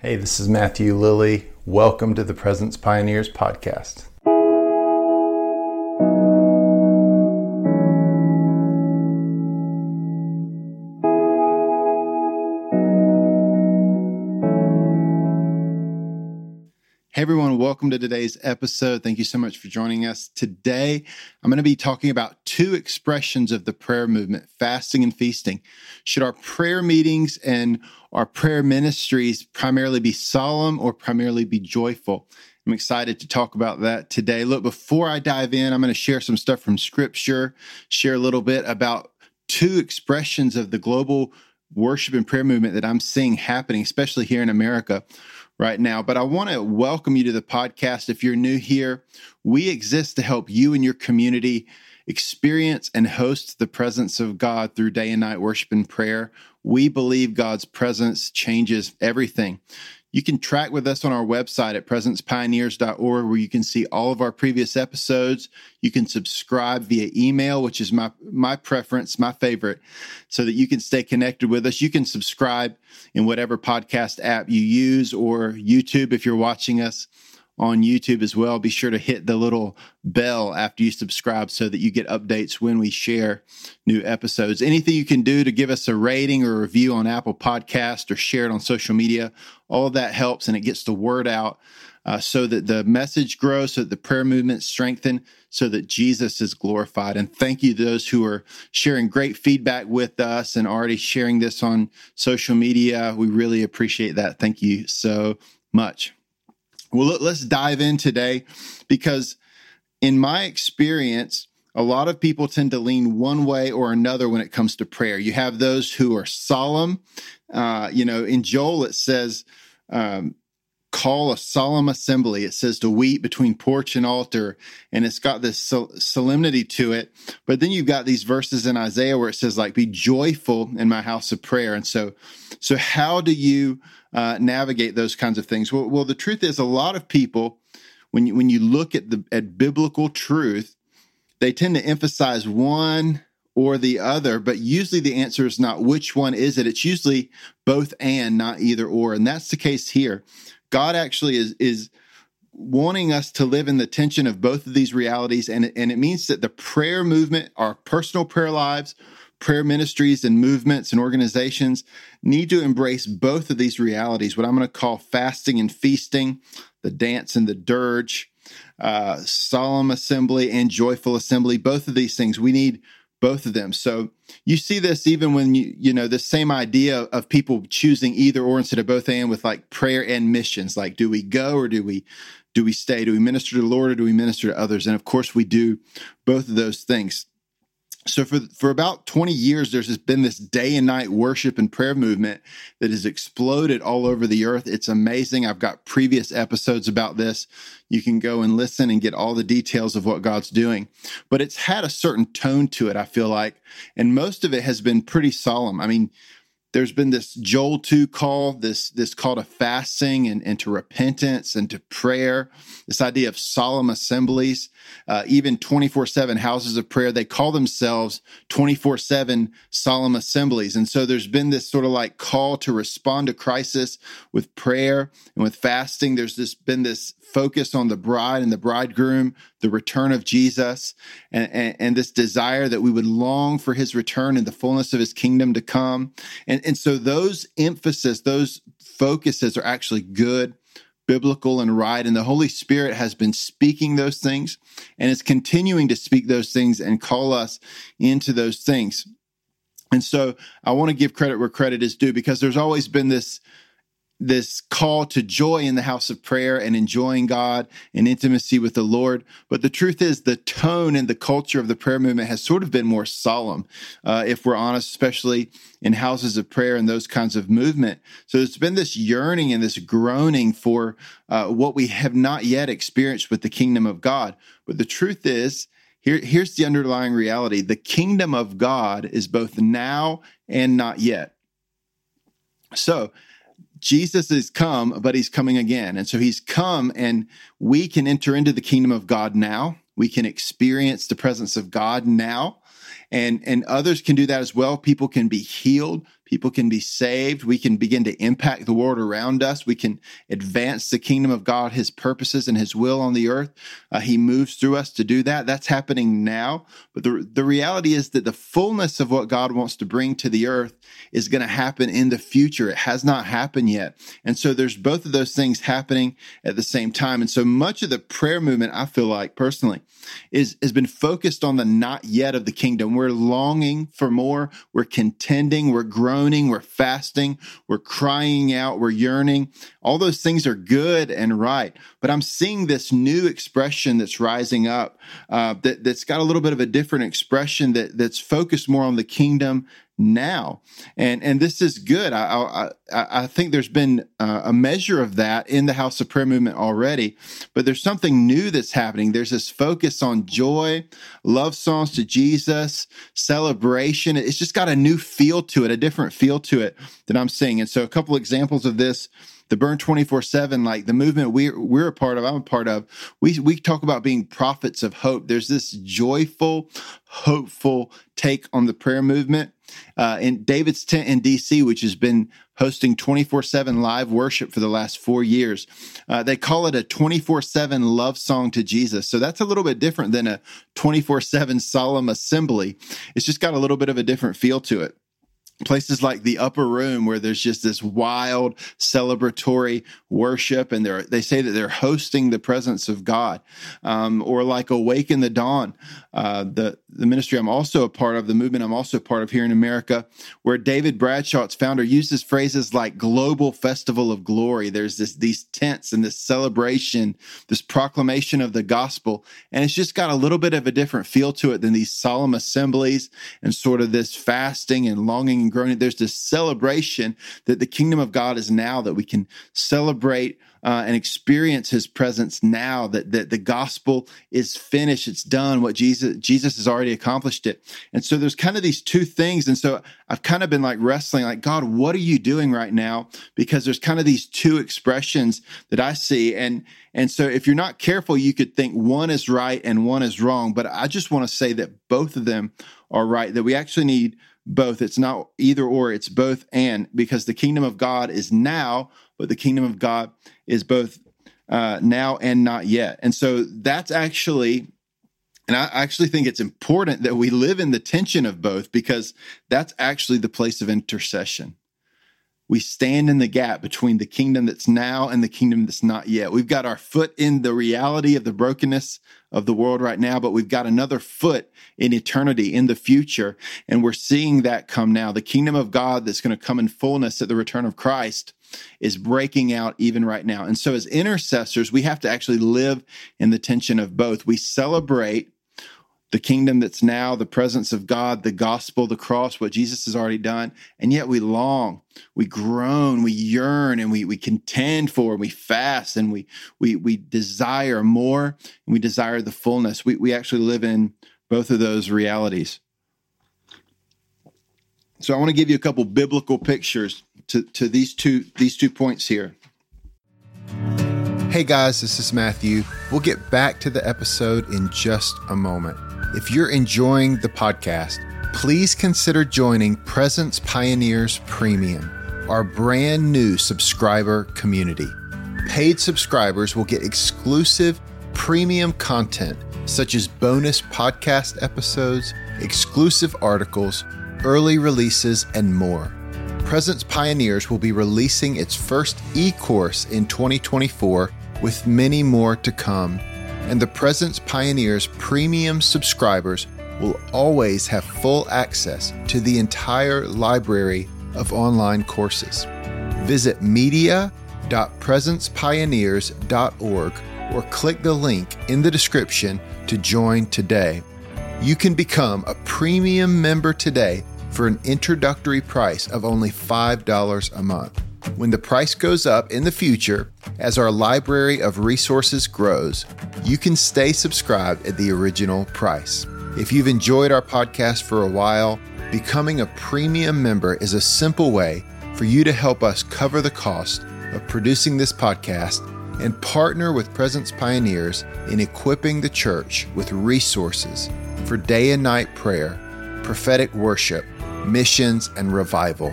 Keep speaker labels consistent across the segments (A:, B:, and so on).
A: Hey, this is Matthew Lilly. Welcome to the Presence Pioneers podcast.
B: Welcome to today's episode. Thank you so much for joining us. Today, I'm going to be talking about two expressions of the prayer movement fasting and feasting. Should our prayer meetings and our prayer ministries primarily be solemn or primarily be joyful? I'm excited to talk about that today. Look, before I dive in, I'm going to share some stuff from scripture, share a little bit about two expressions of the global worship and prayer movement that I'm seeing happening, especially here in America right now. But I want to welcome you to the podcast. If you're new here, we exist to help you and your community experience and host the presence of God through day and night worship and prayer. We believe God's presence changes everything. You can track with us on our website at presencepioneers.org, where you can see all of our previous episodes. You can subscribe via email, which is my my preference, my favorite, so that you can stay connected with us. You can subscribe in whatever podcast app you use or YouTube if you're watching us on YouTube as well. Be sure to hit the little bell after you subscribe so that you get updates when we share new episodes. Anything you can do to give us a rating or review on Apple Podcast or share it on social media, all that helps and it gets the word out uh, so that the message grows, so that the prayer movement strengthen, so that Jesus is glorified. And thank you to those who are sharing great feedback with us and already sharing this on social media. We really appreciate that. Thank you so much. Well, let's dive in today because, in my experience, a lot of people tend to lean one way or another when it comes to prayer. You have those who are solemn. Uh, you know, in Joel, it says, um, call a solemn assembly. It says to weep between porch and altar, and it's got this sol- solemnity to it. But then you've got these verses in Isaiah where it says, like, be joyful in my house of prayer. And so, so how do you uh, navigate those kinds of things? Well, well, the truth is, a lot of people, when you, when you look at the at biblical truth, they tend to emphasize one or the other, but usually the answer is not which one is it. It's usually both and, not either or, and that's the case here. God actually is is wanting us to live in the tension of both of these realities, and and it means that the prayer movement, our personal prayer lives, prayer ministries and movements and organizations need to embrace both of these realities, what I'm going to call fasting and feasting, the dance and the dirge, uh, solemn assembly and joyful assembly. Both of these things, we need both of them. So you see this even when you, you know, the same idea of people choosing either or instead of both and with like prayer and missions. Like, do we go or do we do we stay? Do we minister to the Lord or do we minister to others? And of course we do both of those things so for for about 20 years there's been this day and night worship and prayer movement that has exploded all over the earth. It's amazing. I've got previous episodes about this. You can go and listen and get all the details of what god's doing. But it's had a certain tone to it i feel like and most of it has been pretty solemn. I mean there's been this Joel 2 call, this, this call to fasting and, and to repentance and to prayer, this idea of solemn assemblies, uh, even 24 7 houses of prayer. They call themselves 24 7 solemn assemblies. And so there's been this sort of like call to respond to crisis with prayer and with fasting. There's this been this focus on the bride and the bridegroom, the return of Jesus, and, and, and, this desire that we would long for his return and the fullness of his kingdom to come. And, and so those emphasis, those focuses are actually good, biblical, and right. And the Holy Spirit has been speaking those things and is continuing to speak those things and call us into those things. And so I want to give credit where credit is due because there's always been this this call to joy in the house of prayer and enjoying God and intimacy with the Lord. But the truth is, the tone and the culture of the prayer movement has sort of been more solemn, uh, if we're honest, especially in houses of prayer and those kinds of movement. So it's been this yearning and this groaning for uh, what we have not yet experienced with the kingdom of God. But the truth is, here, here's the underlying reality the kingdom of God is both now and not yet. So, Jesus is come, but he's coming again. And so he's come, and we can enter into the kingdom of God now. We can experience the presence of God now. And, and others can do that as well. People can be healed. People can be saved. We can begin to impact the world around us. We can advance the kingdom of God, His purposes and His will on the earth. Uh, he moves through us to do that. That's happening now. But the, the reality is that the fullness of what God wants to bring to the earth is going to happen in the future. It has not happened yet. And so there's both of those things happening at the same time. And so much of the prayer movement, I feel like personally, is has been focused on the not yet of the kingdom. We're longing for more. We're contending. We're groaning. We're fasting. We're crying out. We're yearning. All those things are good and right. But I'm seeing this new expression that's rising up uh, that, that's got a little bit of a different expression that, that's focused more on the kingdom now. And and this is good. I i i think there's been uh, a measure of that in the house of prayer movement already but there's something new that's happening. There's this focus on joy love songs to jesus celebration. It's just got a new feel to it a different feel to it that i'm seeing. And so a couple examples of this the burn 24 7 like the movement we're, we're a part of i'm a part of we, we talk about being prophets of hope. There's this joyful hopeful take on the prayer movement uh, in david's tent in dc which has been hosting 24-7 live worship for the last four years uh, they call it a 24-7 love song to jesus. So that's a little bit different than a 24-7 solemn assembly. It's just got a little bit of a different feel to it places like the upper room where there's just this wild celebratory worship and they're they say that they're hosting the presence of god. Um, or like Awaken the Dawn uh, the the ministry i'm also a part of the movement i'm also part of here in america where david bradshaw its founder uses phrases like global festival of glory. There's this these tents and this celebration this proclamation of the gospel. And it's just got a little bit of a different feel to it than these solemn assemblies and sort of this fasting and longing and groaning. There's this celebration that the kingdom of God is now, that we can celebrate uh, and experience his presence now that, that the gospel is finished it's done what jesus jesus has already accomplished it. And so there's kind of these two things. And so i've kind of been like wrestling like god what are you doing right now? Because there's kind of these two expressions that i see. And and so if you're not careful you could think one is right and one is wrong. But i just want to say that both of them are right that we actually need both. It's not either or, it's both and because the kingdom of God is now, but the kingdom of God is both uh, now and not yet. And so that's actually, and I actually think it's important that we live in the tension of both because that's actually the place of intercession we stand in the gap between the kingdom that's now and the kingdom that's not yet. We've got our foot in the reality of the brokenness of the world right now, but we've got another foot in eternity, in the future. And we're seeing that come now. The kingdom of God that's going to come in fullness at the return of Christ is breaking out even right now. And so, as intercessors, we have to actually live in the tension of both. We celebrate the kingdom that's now, the presence of God, the gospel, the cross, what Jesus has already done. And yet we long, we groan, we yearn, and we, we contend for, and we fast, and we, we, we desire more, and we desire the fullness. We, we actually live in both of those realities. So I want to give you a couple biblical pictures to, to these two these two points here.
A: Hey guys, this is Matthew. We'll get back to the episode in just a moment. If you're enjoying the podcast, please consider joining Presence Pioneers Premium, our brand new subscriber community. Paid subscribers will get exclusive premium content such as bonus podcast episodes, exclusive articles, early releases, and more. Presence Pioneers will be releasing its first e course in 2024 with many more to come and the Presence Pioneers premium subscribers will always have full access to the entire library of online courses. Visit media.presencepioneers.org or click the link in the description to join today. You can become a premium member today for an introductory price of only $5 a month. When the price goes up in the future, as our library of resources grows, you can stay subscribed at the original price. If you've enjoyed our podcast for a while, becoming a premium member is a simple way for you to help us cover the cost of producing this podcast and partner with Presence Pioneers in equipping the church with resources for day and night prayer, prophetic worship, missions, and revival.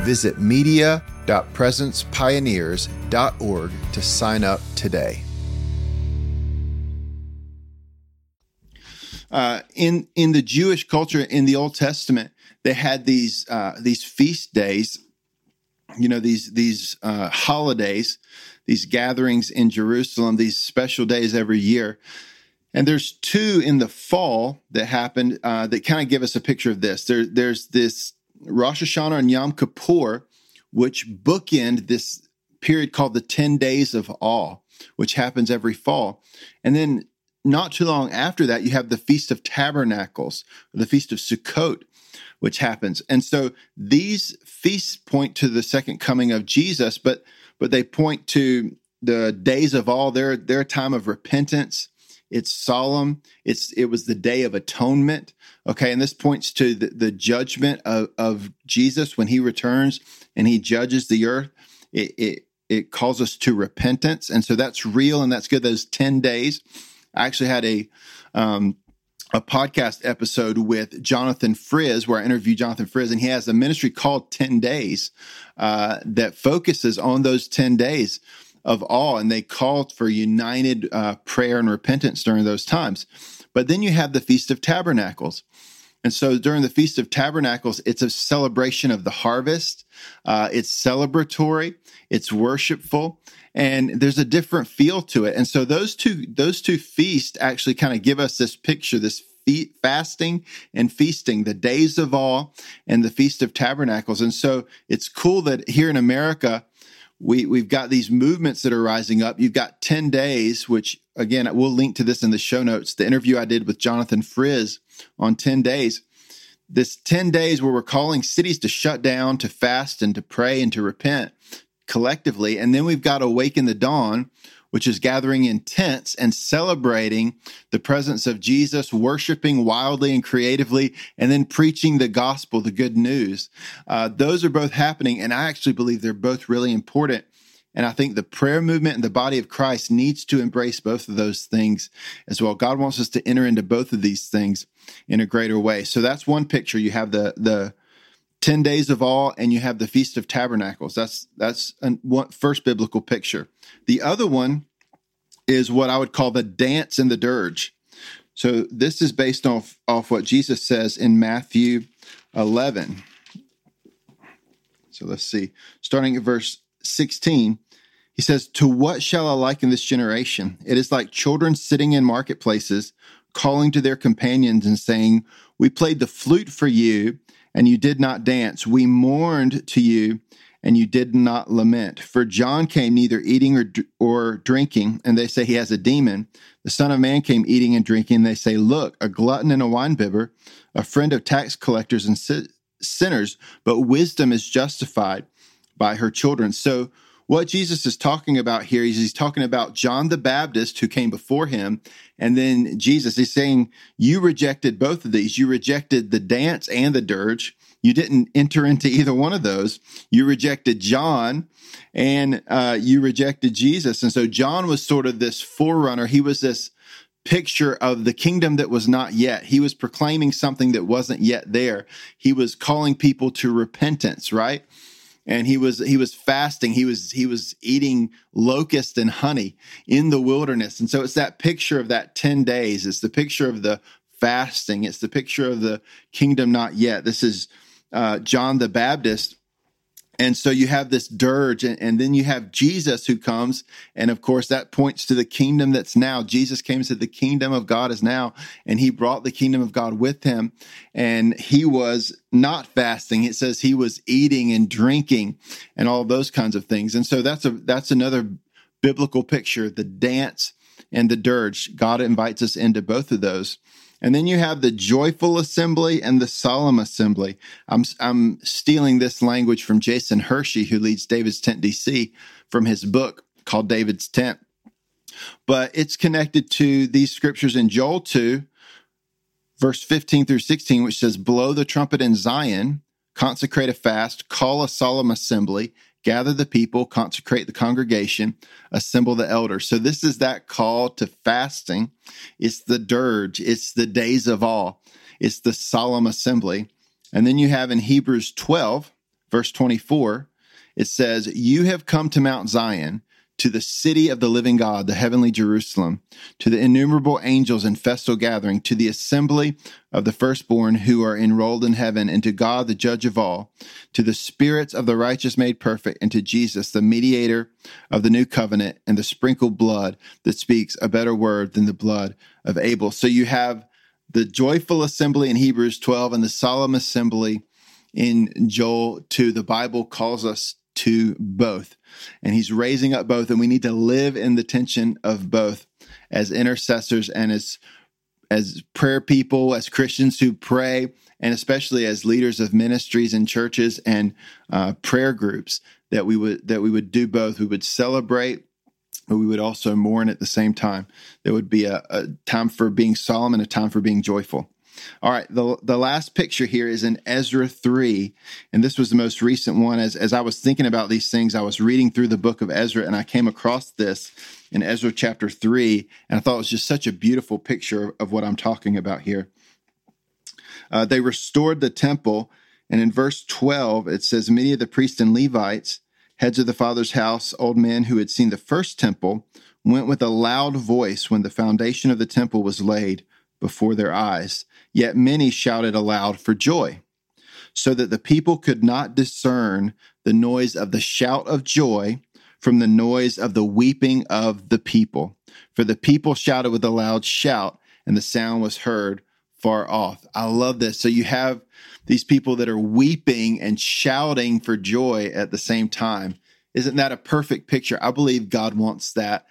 A: Visit media.presencepioneers.org to sign up today.
B: Uh, in in the Jewish culture in the Old Testament, they had these uh, these feast days, you know these these uh, holidays, these gatherings in Jerusalem, these special days every year. And there's two in the fall that happened uh, that kind of give us a picture of this. There, there's this Rosh Hashanah and Yom Kippur, which bookend this period called the 10 days of awe, which happens every fall. And then not too long after that, you have the Feast of Tabernacles, the Feast of Sukkot, which happens. And so these feasts point to the second coming of Jesus, but but they point to the days of awe their their time of repentance. It's solemn. It's it was the day of atonement. Okay, and this points to the, the judgment of, of Jesus when he returns and he judges the earth. It, it it calls us to repentance, and so that's real and that's good. Those ten days. I actually had a um, a podcast episode with Jonathan Friz, where I interviewed Jonathan Friz, and he has a ministry called 10 Days uh, that focuses on those 10 days of awe, and they called for united uh, prayer and repentance during those times. But then you have the Feast of Tabernacles. And so during the Feast of Tabernacles, it's a celebration of the harvest. Uh, it's celebratory, it's worshipful, and there's a different feel to it. And so those two those two feasts actually kind of give us this picture, this fasting and feasting, the days of awe, and the Feast of Tabernacles. And so it's cool that here in America, we we've got these movements that are rising up. You've got 10 days, which again, we'll link to this in the show notes. The interview I did with Jonathan Friz on 10 days. This 10 days where we're calling cities to shut down, to fast, and to pray and to repent collectively. And then we've got Awaken the Dawn, which is gathering in tents and celebrating the presence of Jesus, worshiping wildly and creatively, and then preaching the gospel, the good news. Uh, those are both happening, and I actually believe they're both really important. And I think the prayer movement and the body of Christ needs to embrace both of those things as well. God wants us to enter into both of these things in a greater way. So that's one picture. You have the the 10 days of awe and you have the feast of tabernacles. That's that's a one, first biblical picture. The other one is what i would call the dance and the dirge. So this is based off off what jesus says in matthew 11 so let's see. Starting at verse 16 he says to what shall i liken this generation? It is like children sitting in marketplaces calling to their companions and saying we played the flute for you and you did not dance. We mourned to you, and you did not lament. For John came neither eating or, or drinking, and they say he has a demon. The Son of Man came eating and drinking, and they say, Look, a glutton and a winebibber, a friend of tax collectors and sinners, but wisdom is justified by her children. So, what Jesus is talking about here is he's talking about John the Baptist who came before him. And then Jesus, he's saying, You rejected both of these. You rejected the dance and the dirge. You didn't enter into either one of those. You rejected John and uh, you rejected Jesus. And so John was sort of this forerunner. He was this picture of the kingdom that was not yet. He was proclaiming something that wasn't yet there. He was calling people to repentance, right? And he was he was fasting. He was he was eating locust and honey in the wilderness. And so it's that picture of that 10 days. It's the picture of the fasting. It's the picture of the kingdom not yet. This is uh, john the baptist and so you have this dirge, and, and, then you have Jesus who comes. And of course, that points to the kingdom that's now. Jesus came to the kingdom of God is now, and he brought the kingdom of God with him. And he was not fasting. It says he was eating and drinking and all those kinds of things. And so that's a that's another biblical picture, the dance and the dirge. God invites us into both of those. And then you have the joyful assembly and the solemn assembly. I'm, I'm stealing this language from Jason Hershey, who leads David's Tent DC, from his book called David's Tent. But it's connected to these scriptures in Joel 2, verse 15 through 16, which says, Blow the trumpet in Zion, consecrate a fast, call a solemn assembly, gather the people, consecrate the congregation, assemble the elders. So this is that call to fasting. It's the dirge, it's the days of awe, it's the solemn assembly. And then you have in Hebrews 12, verse 24, it says, You have come to Mount Zion to the city of the living God, the heavenly Jerusalem, to the innumerable angels in festal gathering, to the assembly of the firstborn who are enrolled in heaven, and to God, the judge of all, to the spirits of the righteous made perfect, and to Jesus, the mediator of the new covenant, and the sprinkled blood that speaks a better word than the blood of Abel. So you have the joyful assembly in Hebrews 12 and the solemn assembly in Joel 2. The Bible calls us to both. And he's raising up both, and we need to live in the tension of both as intercessors and as as prayer people, as Christians who pray, and especially as leaders of ministries and churches and uh, prayer groups, that we would that we would do both. We would celebrate, but we would also mourn at the same time. There would be a, a time for being solemn and a time for being joyful. All right, the the last picture here is in Ezra 3, and this was the most recent one. As as I was thinking about these things, I was reading through the book of Ezra and I came across this in Ezra chapter 3, and I thought it was just such a beautiful picture of what I'm talking about here. Uh, they restored the temple, and in verse 12 it says, Many of the priests and Levites, heads of the father's house, old men who had seen the first temple, went with a loud voice when the foundation of the temple was laid before their eyes. Yet many shouted aloud for joy, so that the people could not discern the noise of the shout of joy from the noise of the weeping of the people. For the people shouted with a loud shout, and the sound was heard far off. I love this. So you have these people that are weeping and shouting for joy at the same time. Isn't that a perfect picture? I believe God wants that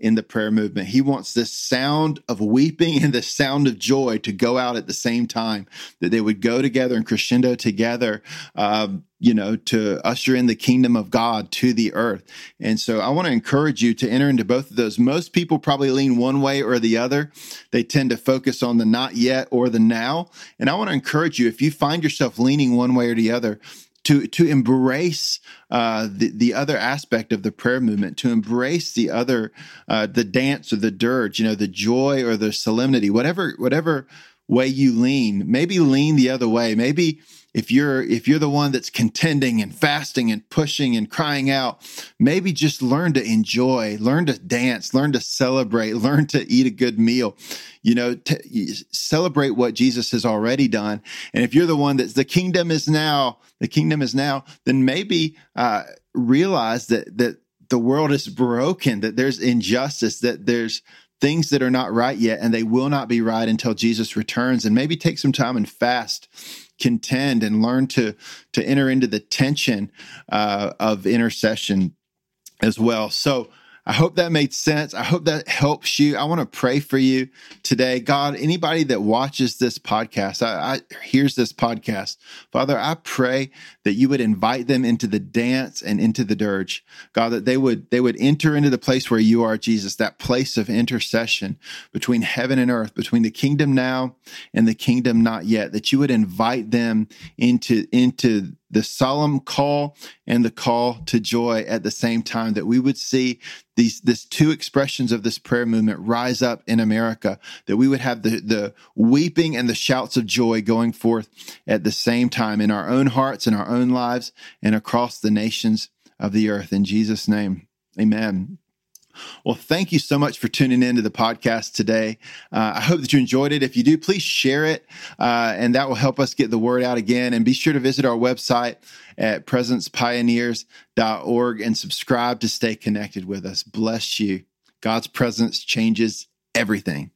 B: in the prayer movement. He wants this sound of weeping and the sound of joy to go out at the same time, that they would go together and crescendo together, um, you know, to usher in the kingdom of God to the earth. And so I want to encourage you to enter into both of those. Most people probably lean one way or the other. They tend to focus on the not yet or the now. And I want to encourage you, if you find yourself leaning one way or the other, to to embrace uh, the the other aspect of the prayer movement, to embrace the other uh, the dance or the dirge, you know, the joy or the solemnity, whatever whatever way you lean. Maybe lean the other way. Maybe if you're if you're the one that's contending and fasting and pushing and crying out maybe just learn to enjoy learn to dance learn to celebrate learn to eat a good meal you know to celebrate what jesus has already done. And if you're the one that's the kingdom is now the kingdom is now then maybe uh, realize that that the world is broken that there's injustice that there's things that are not right yet and they will not be right until jesus returns. And maybe take some time and fast contend and learn to to enter into the tension uh, of intercession as well. So I hope that made sense. I hope that helps you. I want to pray for you today. God, anybody that watches this podcast, I, I, hears this podcast, Father, I pray that you would invite them into the dance and into the dirge. God, that they would they would enter into the place where you are, Jesus, that place of intercession between heaven and earth, between the kingdom now and the kingdom not yet, that you would invite them into into the solemn call and the call to joy at the same time that we would see these this two expressions of this prayer movement rise up in America that we would have the the weeping and the shouts of joy going forth at the same time in our own hearts in our own lives and across the nations of the earth. In Jesus name amen well, thank you so much for tuning in to the podcast today. Uh, I hope that you enjoyed it. If you do, please share it, uh, and that will help us get the word out again. And be sure to visit our website at presencepioneers.org and subscribe to stay connected with us. Bless you. God's presence changes everything.